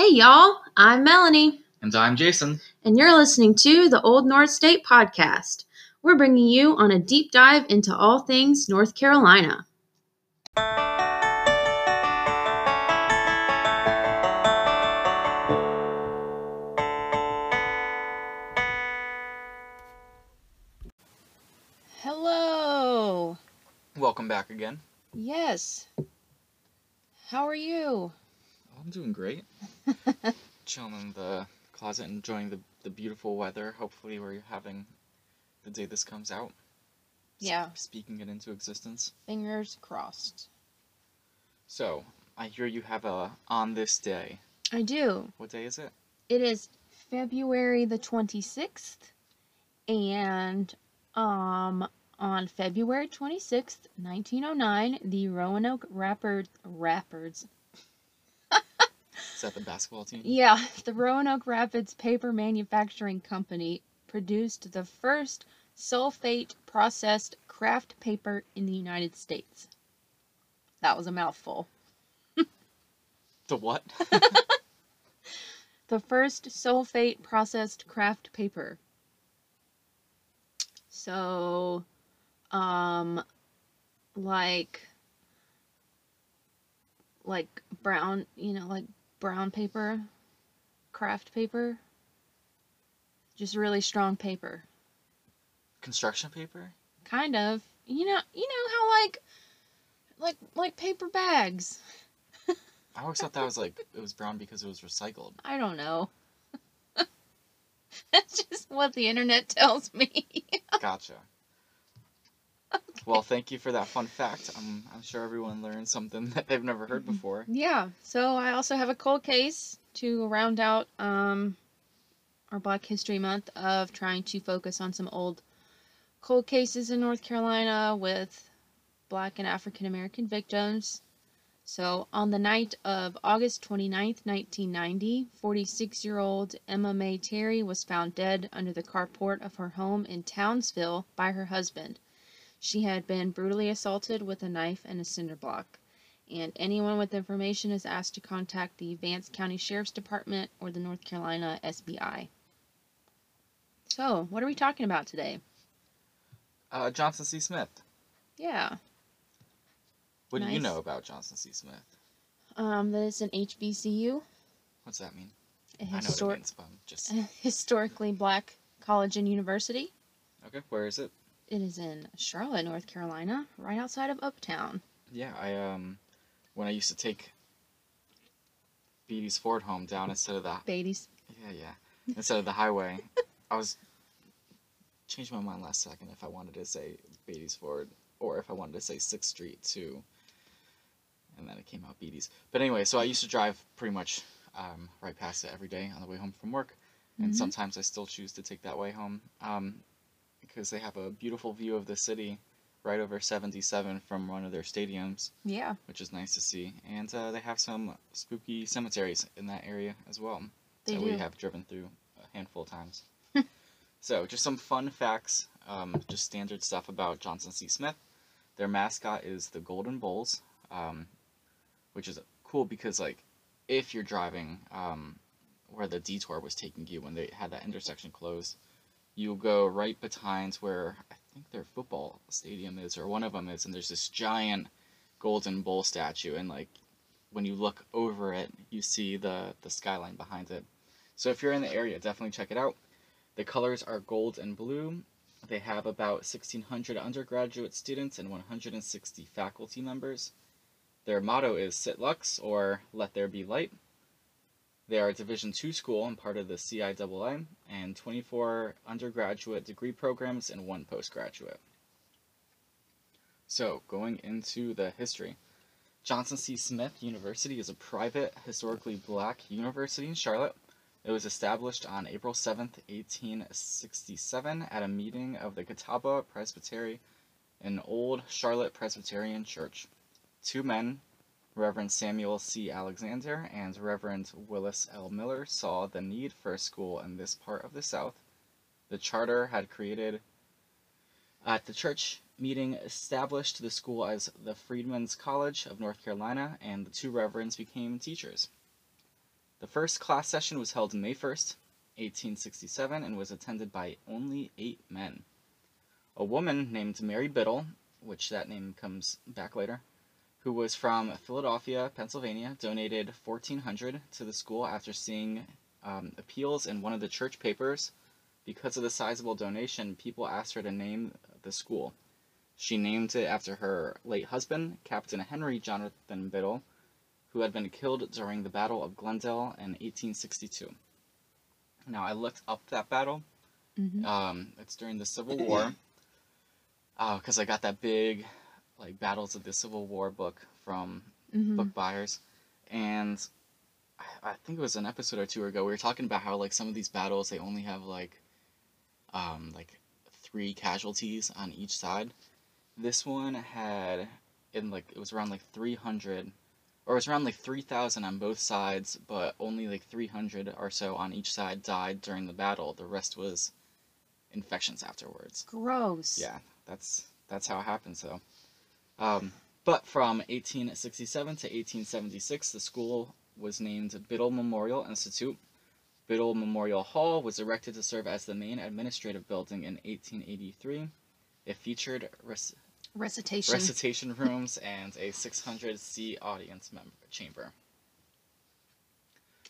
Hey, y'all, I'm Melanie, And I'm Jason. and you're listening to the Old North State Podcast. We're bringing you on a deep dive into all things North Carolina. Hello. Welcome back again. Yes. How are you? I'm doing great. Chilling in the closet, enjoying the, the beautiful weather. Hopefully, we're having the day this comes out. Yeah. Speaking it into existence. Fingers crossed. So, I hear you have a on this day. I do. What day is it? It is February the 26th and um on February 26th, 1909, the Roanoke Rapper Rapids. Is that the basketball team? Yeah, the Roanoke Rapids Paper Manufacturing Company produced the first sulfate processed kraft paper in the United States. That was a mouthful. The what? the first sulfate processed kraft paper. So, um, like, like brown, you know, like brown paper, kraft paper, just really strong paper. Construction paper? Kind of, you know, you know how like, like, like paper bags. I always thought that was like it was brown because it was recycled. I don't know. That's just what the internet tells me. Gotcha. Well, thank you for that fun fact. I'm, I'm sure everyone learned something that they've never heard before. Yeah. So I also have a cold case to round out um, our Black History Month of trying to focus on some old cold cases in North Carolina with Black and African American victims. So on the night of August 29th, 1990, 46 year old Emma Mae Terry was found dead under the carport of her home in Townsville by her husband. She had been brutally assaulted with a knife and a cinder block and anyone with information is asked to contact the Vance County Sheriff's Department or the North Carolina SBI. So, what are we talking about today? Uh, Johnson C. Smith. Yeah, What do you know about Johnson C. Smith? um, that is an HBCU, What's that mean? a, I know what it histor- means, but I'm just a historically black college and university. okay. Where is it? It is in Charlotte, North Carolina, right outside of Uptown. Yeah, I um, when I used to take Beatties Ford home down instead of the Beatties. yeah yeah instead of the highway, I was changed my mind last second if I wanted to say Beatties Ford or if I wanted to say Sixth Street too. And then it came out Beatties. But anyway, so I used to drive pretty much um, right past it every day on the way home from work, and Mhm. sometimes I still choose to take that way home um, because they have a beautiful view of the city right over 77 from one of their stadiums, Yeah, which is nice to see. And uh, they have some spooky cemeteries in that area as well they that do. we have driven through a handful of times. so, just some fun facts, um, just standard stuff about Johnson C. Smith. Their mascot is the Golden Bulls, um, which is cool because, like, if you're driving um, where the detour was taking you when they had that intersection closed, you go right behind where I think their football stadium is, or one of them is, and there's this giant Golden Bull statue, and like when you look over it, you see the the skyline behind it. So if you're in the area, definitely check it out. The colors are gold and blue. They have about 1,600 undergraduate students and 160 faculty members. Their motto is Sit Lux or Let There Be Light. They are a Division II school and part of the CIAA, and 24 undergraduate degree programs and one postgraduate. So, going into the history. Johnson C. Smith University is a private, historically black university in Charlotte. It was established on April 7th, 1867, at a meeting of the Catawba Presbytery an Old Charlotte Presbyterian Church. Two men, Reverend Samuel C. Alexander and Reverend Willis L. Miller, saw the need for a school in this part of the South. The charter had created at the church meeting established the school as the Freedmen's College of North Carolina, and the two reverends became teachers. The first class session was held May 1st, 1867, and was attended by only eight men. A woman named Mary Biddle, which that name comes back later, who was from Philadelphia, Pennsylvania, donated 1400 to the school after seeing um, appeals in one of the church papers. Because of the sizable donation, people asked her to name the school. She named it after her late husband, Captain Henry Jonathan Biddle, who had been killed during the Battle of Glendale in 1862. Now, I looked up that battle. Mm-hmm. Um, it's during the Civil War. Because I got that big, like, Battles of the Civil War book from mm-hmm. book buyers. And I, I think it was an episode or two ago, we were talking about how, like, some of these battles, they only have, like, um, like, three casualties on each side. This one had, in, like, it was around, like, 300 or it was around like 3,000 on both sides, but only like 300 or so on each side died during the battle. The rest was infections afterwards. Gross. Yeah, that's that's how it happens though. Um, but from 1867 to 1876, the school was named Biddle Memorial Institute. Biddle Memorial Hall was erected to serve as the main administrative building in 1883. It featured res- Recitation. recitation rooms and a 600 seat audience member chamber.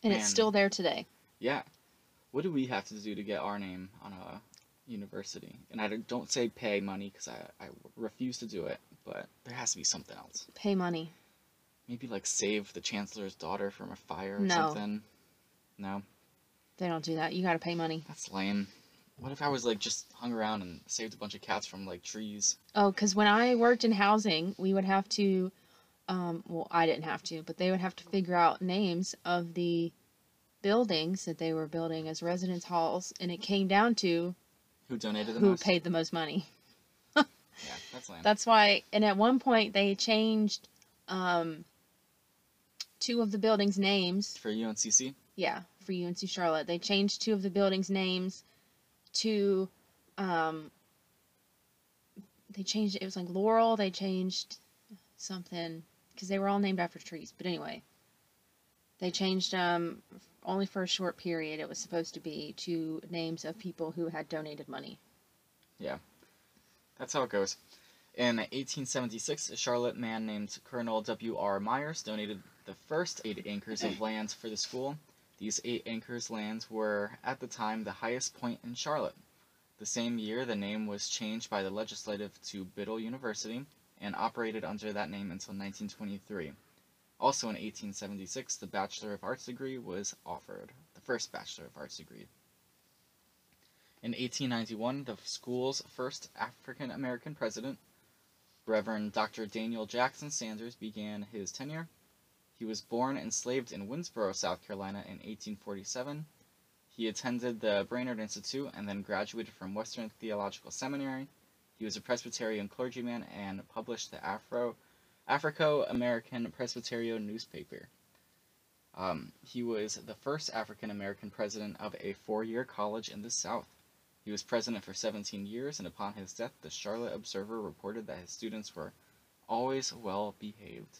and man. it's still there today. Yeah. What do we have to do to get our name on a university? And I don't- don't say pay money because I, I refuse to do it, but there has to be something else. Pay money. Maybe like save the chancellor's daughter from a fire or No. something. No, They don't do that. You got to pay money. that's lame. What if I was like just hung around and saved a bunch of cats from like trees? Oh, because when I worked in housing, we would have to, um, well, I didn't have to, but they would have to figure out names of the buildings that they were building as residence halls, and it came down to Who donated the most who most? paid the most money. Yeah, that's lame. That's why, and at one point they changed um, two of the buildings' names. For UNCC? Yeah, for UNC Charlotte, they changed two of the buildings' names to. Um, they changed it was like Laurel. They changed something because they were all named after trees. But anyway, they changed um only for a short period. It was supposed to be to names of people who had donated money. That's how it goes. In 1876, a Charlotte man named Colonel W.R. Myers donated the first eight acres of land for the school. These eight acres lands were, at the time, the highest point in Charlotte. The same year, the name was changed by the legislative to Biddle University and operated under that name until 1923. Also in 1876, the Bachelor of Arts degree was offered, the first Bachelor of Arts degree. In 1891, the school's first African American president, Reverend Dr. Daniel Jackson Sanders, began his tenure. He was born enslaved in Winnsboro, South Carolina in 1847. He attended the Brainerd Institute and then graduated from Western Theological Seminary. He was a Presbyterian clergyman and published the Afro Africo American Presbyterian newspaper. Um, he was the first African American president of a four year college in the South. He was president for 17 years, and upon his death, the Charlotte Observer reported that his students were always well behaved.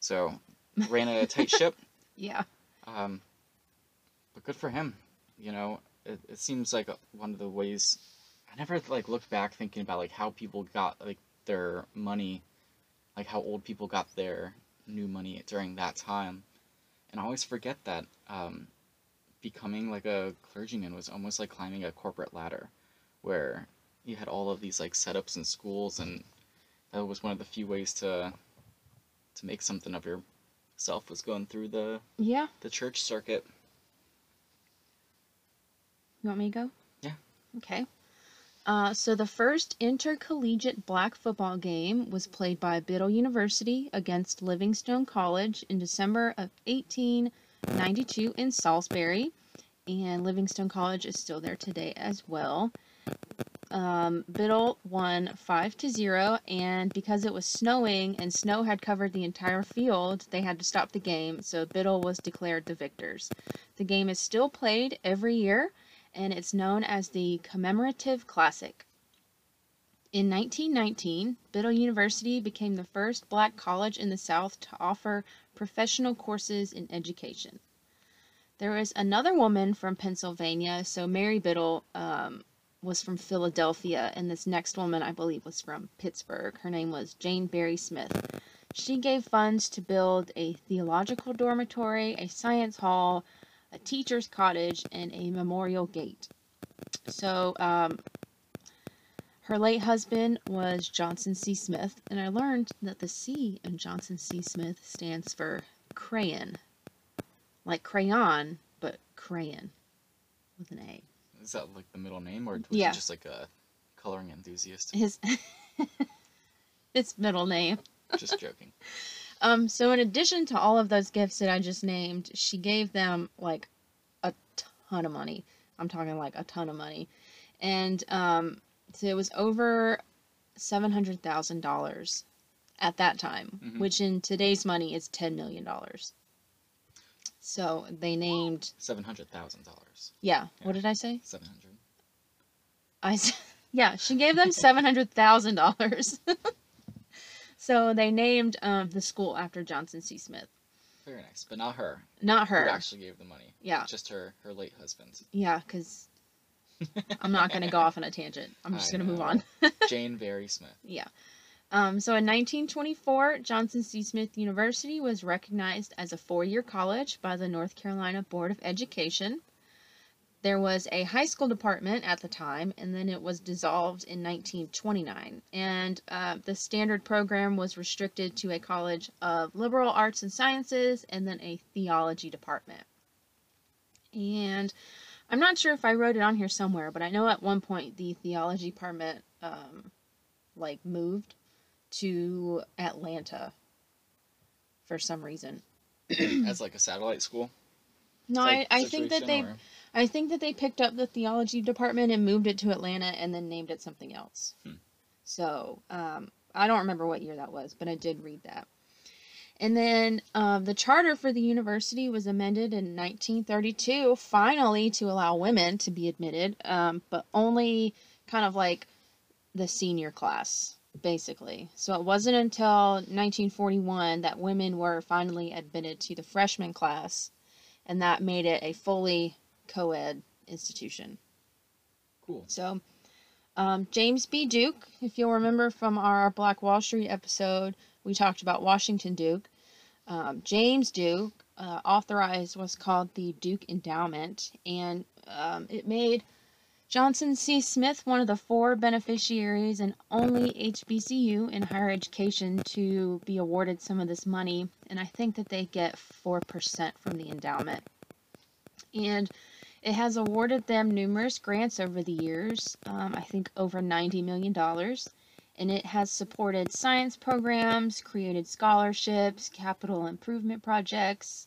So, ran a tight ship, Yeah. um, but good for him. You know, it, it seems like one of the ways. I never like looked back thinking about like how people got like their money, like how old people got their new money during that time, and I always forget that um, becoming like a clergyman was almost like climbing a corporate ladder, where you had all of these like setups in schools, and that was one of the few ways to to make something of yourself was going through the Yeah. the church circuit. You want me to go? Yeah. Okay. Uh, so the first intercollegiate black football game was played by Biddle University against Livingstone College in December of 1892 in Salisbury, and Livingstone College is still there today as well. Um, Biddle won five to zero, and because it was snowing and snow had covered the entire field, they had to stop the game. So Biddle was declared the victors. The game is still played every year and it's known as the Commemorative Classic. In 1919, Biddle University became the first black college in the South to offer professional courses in education. there was another woman from Pennsylvania. So Mary Biddle um, was from Philadelphia, and this next woman, I believe, was from Pittsburgh. Her name was Jane Berry Smith. She gave funds to build a theological dormitory, a science hall, a teacher's cottage, and a memorial gate. So, um, her late husband was Johnson C. Smith, and I learned that the C in Johnson C. Smith stands for crayon. Like crayon, but crayon with an A. Is that like the middle name, or was Yeah. he just like a coloring enthusiast? His its middle name. just joking. Um, so in addition to all of those gifts that I just named, she gave them like a ton of money. I'm talking like a ton of money. And um, so it was over seven hundred thousand dollars at that time, Mhm. which in today's money is ten million dollars. So they named Seven hundred thousand dollars. yeah, what did I say? Seven hundred. I yeah, she gave them seven hundred thousand dollars. so they named um, the school after Johnson C. Smith, Very nice, but not her. not Who her. actually gave the money? Yeah, Just her, her late husband, yeah, because I'm not gonna go off on a tangent. I'm just gonna move on. Jane Berry Smith. Yeah. Um, so in 1924, Johnson C. Smith University was recognized as a four year college by the North Carolina Board of Education. There was a high school department at the time, and then it was dissolved in 1929. And uh, the standard program was restricted to a college of liberal arts and sciences and then a theology department. And I'm not sure if I wrote it on here somewhere, but I know at one point the theology department um, like moved to Atlanta for some reason. As like a satellite school. No, type I, I think that they or- I think that they picked up the theology department and moved it to Atlanta and then named it something else. Hmm. So um, I don't remember what year that was, but I did read that. And then um, the charter for the university was amended in 1932, finally to allow women to be admitted, um, but only kind of like the senior class, basically. So it wasn't until 1941 that women were finally admitted to the freshman class, and that made it a fully co ed institution. Cool. So, um, James B. Duke, if you'll remember from our Black Wall Street episode, we talked about Washington Duke. Um, James Duke uh, authorized what's called the Duke Endowment, and um, it made Johnson C. Smith one of the four beneficiaries and only HBCU in higher education to be awarded some of this money. And I think that they get 4% from the endowment. And it has awarded them numerous grants over the years, um, I think over $90 million. And it has supported science programs, created scholarships, capital improvement projects.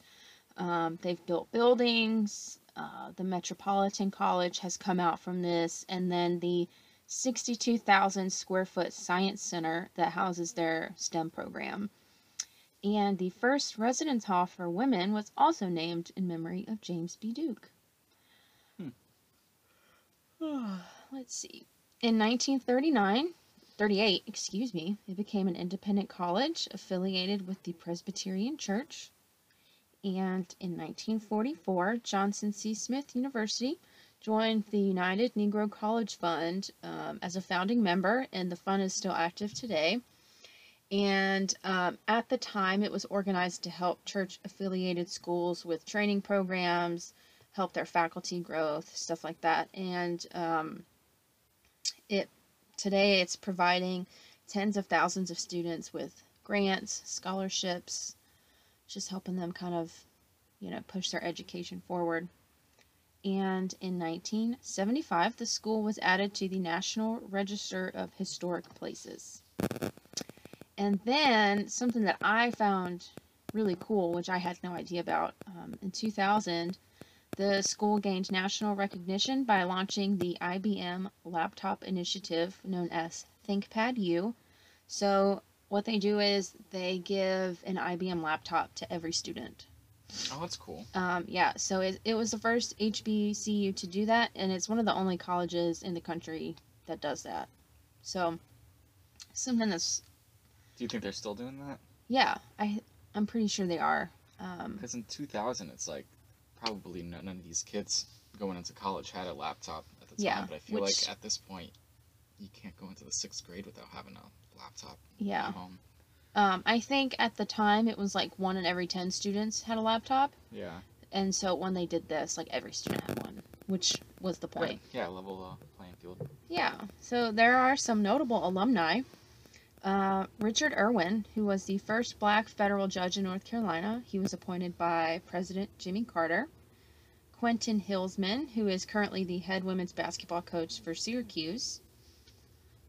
Um, they've built buildings. Uh, the Metropolitan College has come out from this. And then the 62,000 square foot science center that houses their STEM program. And the first residence hall for women was also named in memory of James B. Duke. Let's see. In 1939, 38, excuse me, it became an independent college affiliated with the Presbyterian Church. And in 1944, Johnson C. Smith University joined the United Negro College Fund um, as a founding member, and the fund is still active today. And um, at the time, it was organized to help church affiliated schools with training programs, help their faculty growth, stuff like that. And um, it today it's providing tens of thousands of students with grants, scholarships, just helping them kind of, you know, push their education forward. And in 1975, the school was added to the National Register of Historic Places. And then something that I found really cool, which I had no idea about, um, in 2000, the school gained national recognition by launching the IBM Laptop Initiative, known as ThinkPad U. So, what they do is they give an IBM laptop to every student. Oh, that's cool. Um, yeah, so it, it was the first HBCU to do that, and it's one of the only colleges in the country that does that. So, something that's, Do you think they're still doing that? yeah, I, I'm pretty sure they are. Um, Because in 2000, it's like probably none of these kids going into college had a laptop at the time. Yeah, but I feel which- like at this point, you can't go into the sixth grade without having a laptop Yeah. at home. Um, I think at the time it was like one in every 10 students had a laptop. Yeah. And so when they did this, like every student had one, which was the point. Right. Yeah, level uh, playing field. Yeah. So there are some notable alumni. Uh, Richard Erwin, who was the first black federal judge in North Carolina, he was appointed by President Jimmy Carter. Quentin Hillsman, who is currently the head women's basketball coach for Syracuse.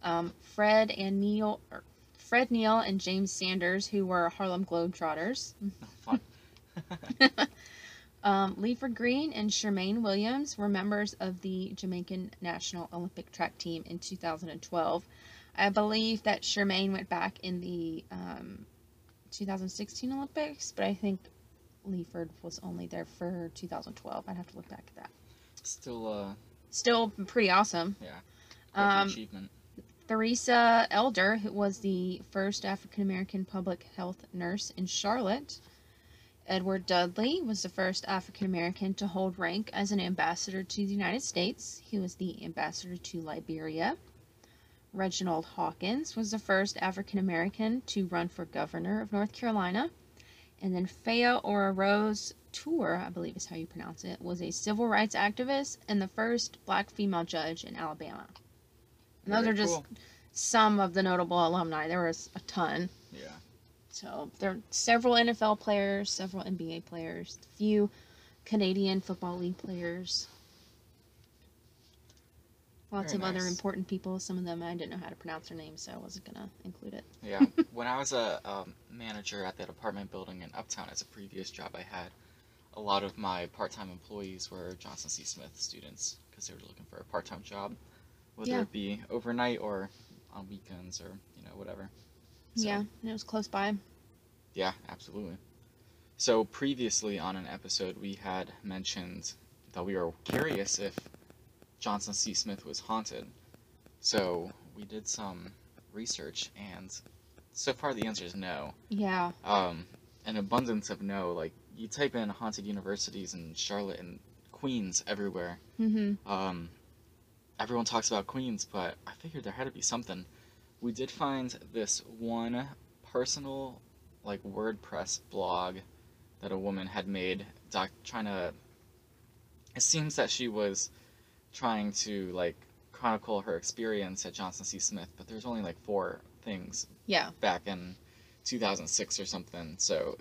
Um, Fred and Neil, er, Fred Neal and James Sanders, who were Harlem Globetrotters. Um, Leford Green and Shermaine Williams were members of the Jamaican National Olympic track team in 2012. I believe that Shermaine went back in the um, 2016 Olympics, but I think Leford was only there for 2012. I'd have to look back at that. Still, uh, Still pretty awesome. yeah, Um, achievement. Theresa Elder, who was the first African American public health nurse in Charlotte. Edward Dudley was the first African American to hold rank as an ambassador to the United States. He was the ambassador to Liberia. Reginald Hawkins was the first African American to run for governor of North Carolina. And then Faya Ora Rose Tour, I believe is how you pronounce it, was a civil rights activist and the first black female judge in Alabama. And those Very are just cool. some of the notable alumni. There was a ton. Yeah. So there are several NFL players, several NBA players, a few Canadian Football League players. Lots Very of other important people. Some of them I didn't know how to pronounce their names, so I wasn't gonna include it. Yeah. when I was a um, manager at that apartment building in Uptown as a previous job I had, a lot of my part-time employees were Johnson C. Smith students because they were looking for a part-time job, whether Yeah. it be overnight or on weekends or you know whatever. So, Yeah, and it was close by. Yeah, absolutely. So previously on an episode, we had mentioned that we were curious if Johnson C. Smith was haunted. So we did some research, and so far the answer is no. Yeah, Um, an abundance of no. Like you type in haunted universities in Charlotte and Queens everywhere. Mm-hmm. Um, everyone talks about Queens, but I figured there had to be something. We did find this one personal, like WordPress blog that a woman had made, doc- trying to. It seems that she was trying to like chronicle her experience at Johnson C. Smith, but there's only like four things yeah, back in 2006 or something. So,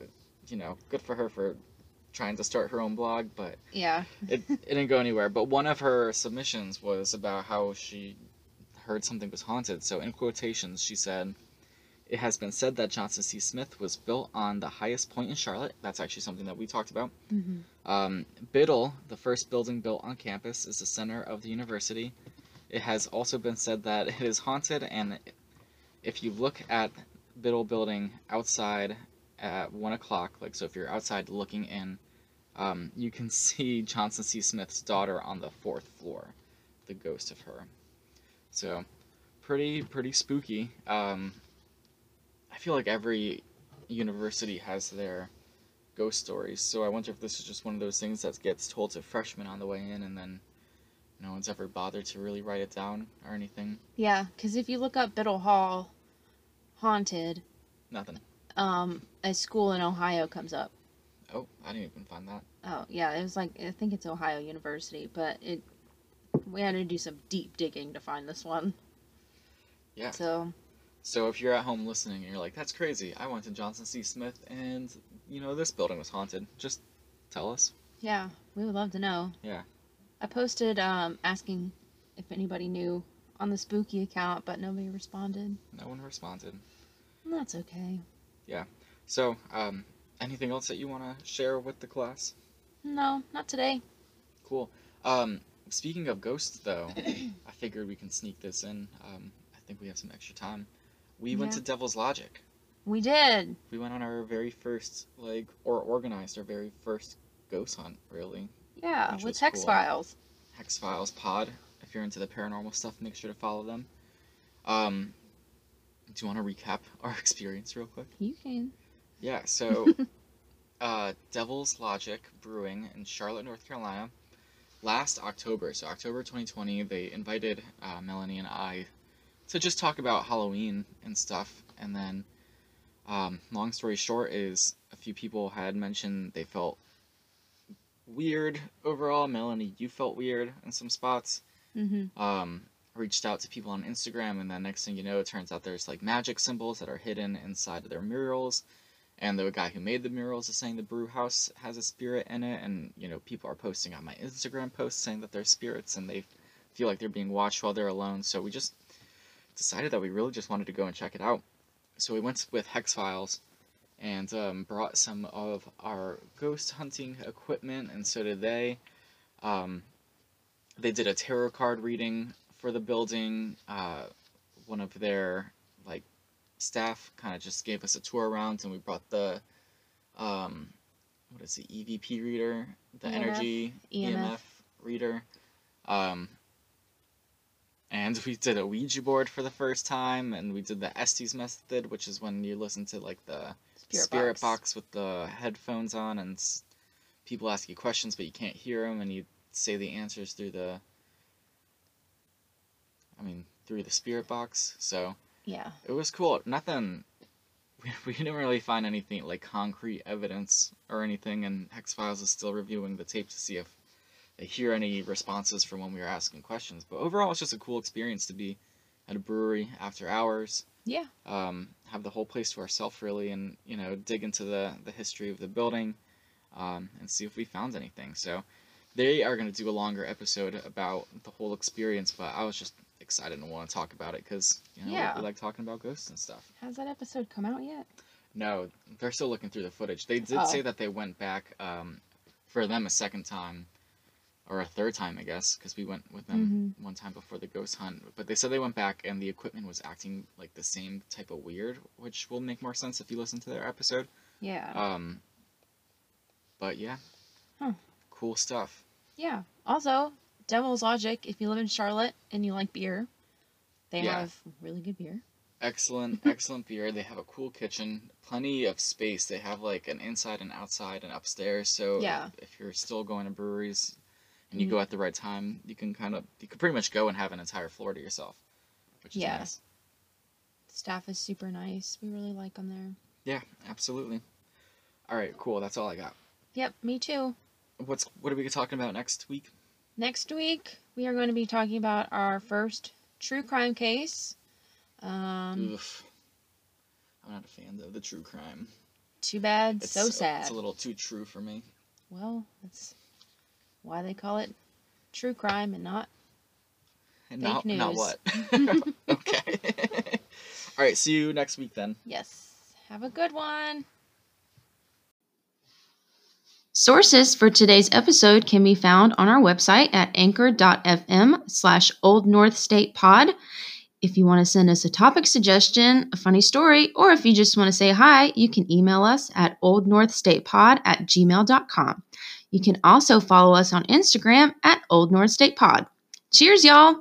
you know, good for her for trying to start her own blog, but yeah, it, it didn't go anywhere. But one of her submissions was about how she heard something was haunted. So in quotations, she said, "It has been said that Johnson C. Smith was built on the highest point in Charlotte. That's actually something that we talked about. hmm Um, Biddle, the first building built on campus, is the center of the university. It has also been said that it is haunted, and if you look at Biddle building outside at one o'clock, like so, if you're outside looking in, um, you can see Johnson C. Smith's daughter on the fourth floor, the ghost of her. So, pretty pretty spooky. Um, I feel like every university has their ghost stories. So I wonder if this is just one of those things that gets told to freshmen on the way in, and then no one's ever bothered to really write it down or anything. yeah. Because if you look up Biddle Hall haunted, Nothing. um, a school in Ohio comes up. Oh, I didn't even find that. Oh yeah, it was like I think it's Ohio University, but it we had to do some deep digging to find this one. Yeah. So So if you're at home listening and you're like, "That's crazy," I went to Johnson C. Smith, and you know this building was haunted. Just tell us. yeah, we would love to know. Yeah. I posted um asking if anybody knew on the spooky account, but nobody responded. No one responded. And That's okay. Yeah. So, um, anything else that you want to share with the class? No, not today. Cool. Um, speaking of ghosts, though, I figured we can sneak this in. Um, I think we have some extra time. We went to Devil's Logic. We did. We went on our very first, like, or organized our very first ghost hunt, really. Yeah, with Hex cool. Files. Hex Files Pod. If you're into the paranormal stuff, make sure to follow them. Um, do you want to recap our experience real quick? You can. Yeah, so uh, Devil's Logic Brewing in Charlotte, North Carolina. Last October, so October 2020, they invited uh, Melanie and I to just talk about Halloween and stuff. And then, um, long story short, is a few people had mentioned they felt weird overall. Melanie, you felt weird in some spots. Mm-hmm. Um, reached out to people on Instagram, and then next thing you know, it turns out there's like magic symbols that are hidden inside of their murals. And the guy who made the murals is saying the brew house has a spirit in it, and you know people are posting on my Instagram posts saying that they're spirits and they feel like they're being watched while they're alone. So we just decided that we really just wanted to go and check it out. So we went with Hex Files and um, brought some of our ghost hunting equipment, and so did they. Um, they did a tarot card reading for the building. Uh, one of their like staff kind of just gave us a tour around, and we brought the um, what is the EVP reader, the EMF, energy EMF. reader. Um, and we did a Ouija board for the first time, and we did the Estes method, which is when you listen to like the Spirit, spirit box. box. with the headphones on, and s- people ask you questions, but you can't hear them, and you say the answers through the. I mean, through the spirit box. So Yeah. it was cool. Nothing. We, we didn't really find anything like concrete evidence or anything, and Hex Files is still reviewing the tape to see if hear any responses from when we were asking questions. But overall, it's just a cool experience to be at a brewery after hours Yeah. um, have the whole place to ourselves really and you know dig into the the history of the building um, and see if we found anything so they are going to do a longer episode about the whole experience but i was just excited and want to talk about it because you know we- we like talking about ghosts and stuff Has that episode come out yet? no they're still looking through the footage they did Oh. say that they went back um, for them a second time or a third time i guess because we went with them one time before the ghost hunt but they said they went back and the equipment was acting like the same type of weird which will make more sense if you listen to their episode Yeah. um but yeah Huh. cool stuff yeah. Also, Devil's Logic, if you live in Charlotte and you like beer, they Yeah. have really good beer. excellent excellent beer they have a cool kitchen plenty of space they have like an inside and outside and upstairs so Yeah. if you're still going to breweries and you go at the right time you can kind of you can pretty much go and have an entire floor to yourself which is Yeah. nice Staff is super nice. We really like them there. yeah absolutely all right cool that's all i got Yep, me too. what's what are we talking about next week Next week, we are going to be talking about our first true crime case. Um, Oof. i'm not a fan of the true crime too bad, it's so sad. it's a little too true for me Well, that's why they call it true crime and not. and Fake not not what okay all right see you next week then Yes. Have a good one. Sources for today's episode can be found on our website at anchor.fm slash Old North State Pod. If you want to send us a topic suggestion, a funny story, or if you just want to say hi, you can email us at oldnorthstatepod at gmail.com. You can also follow us on Instagram at Old North State Pod. Cheers, y'all!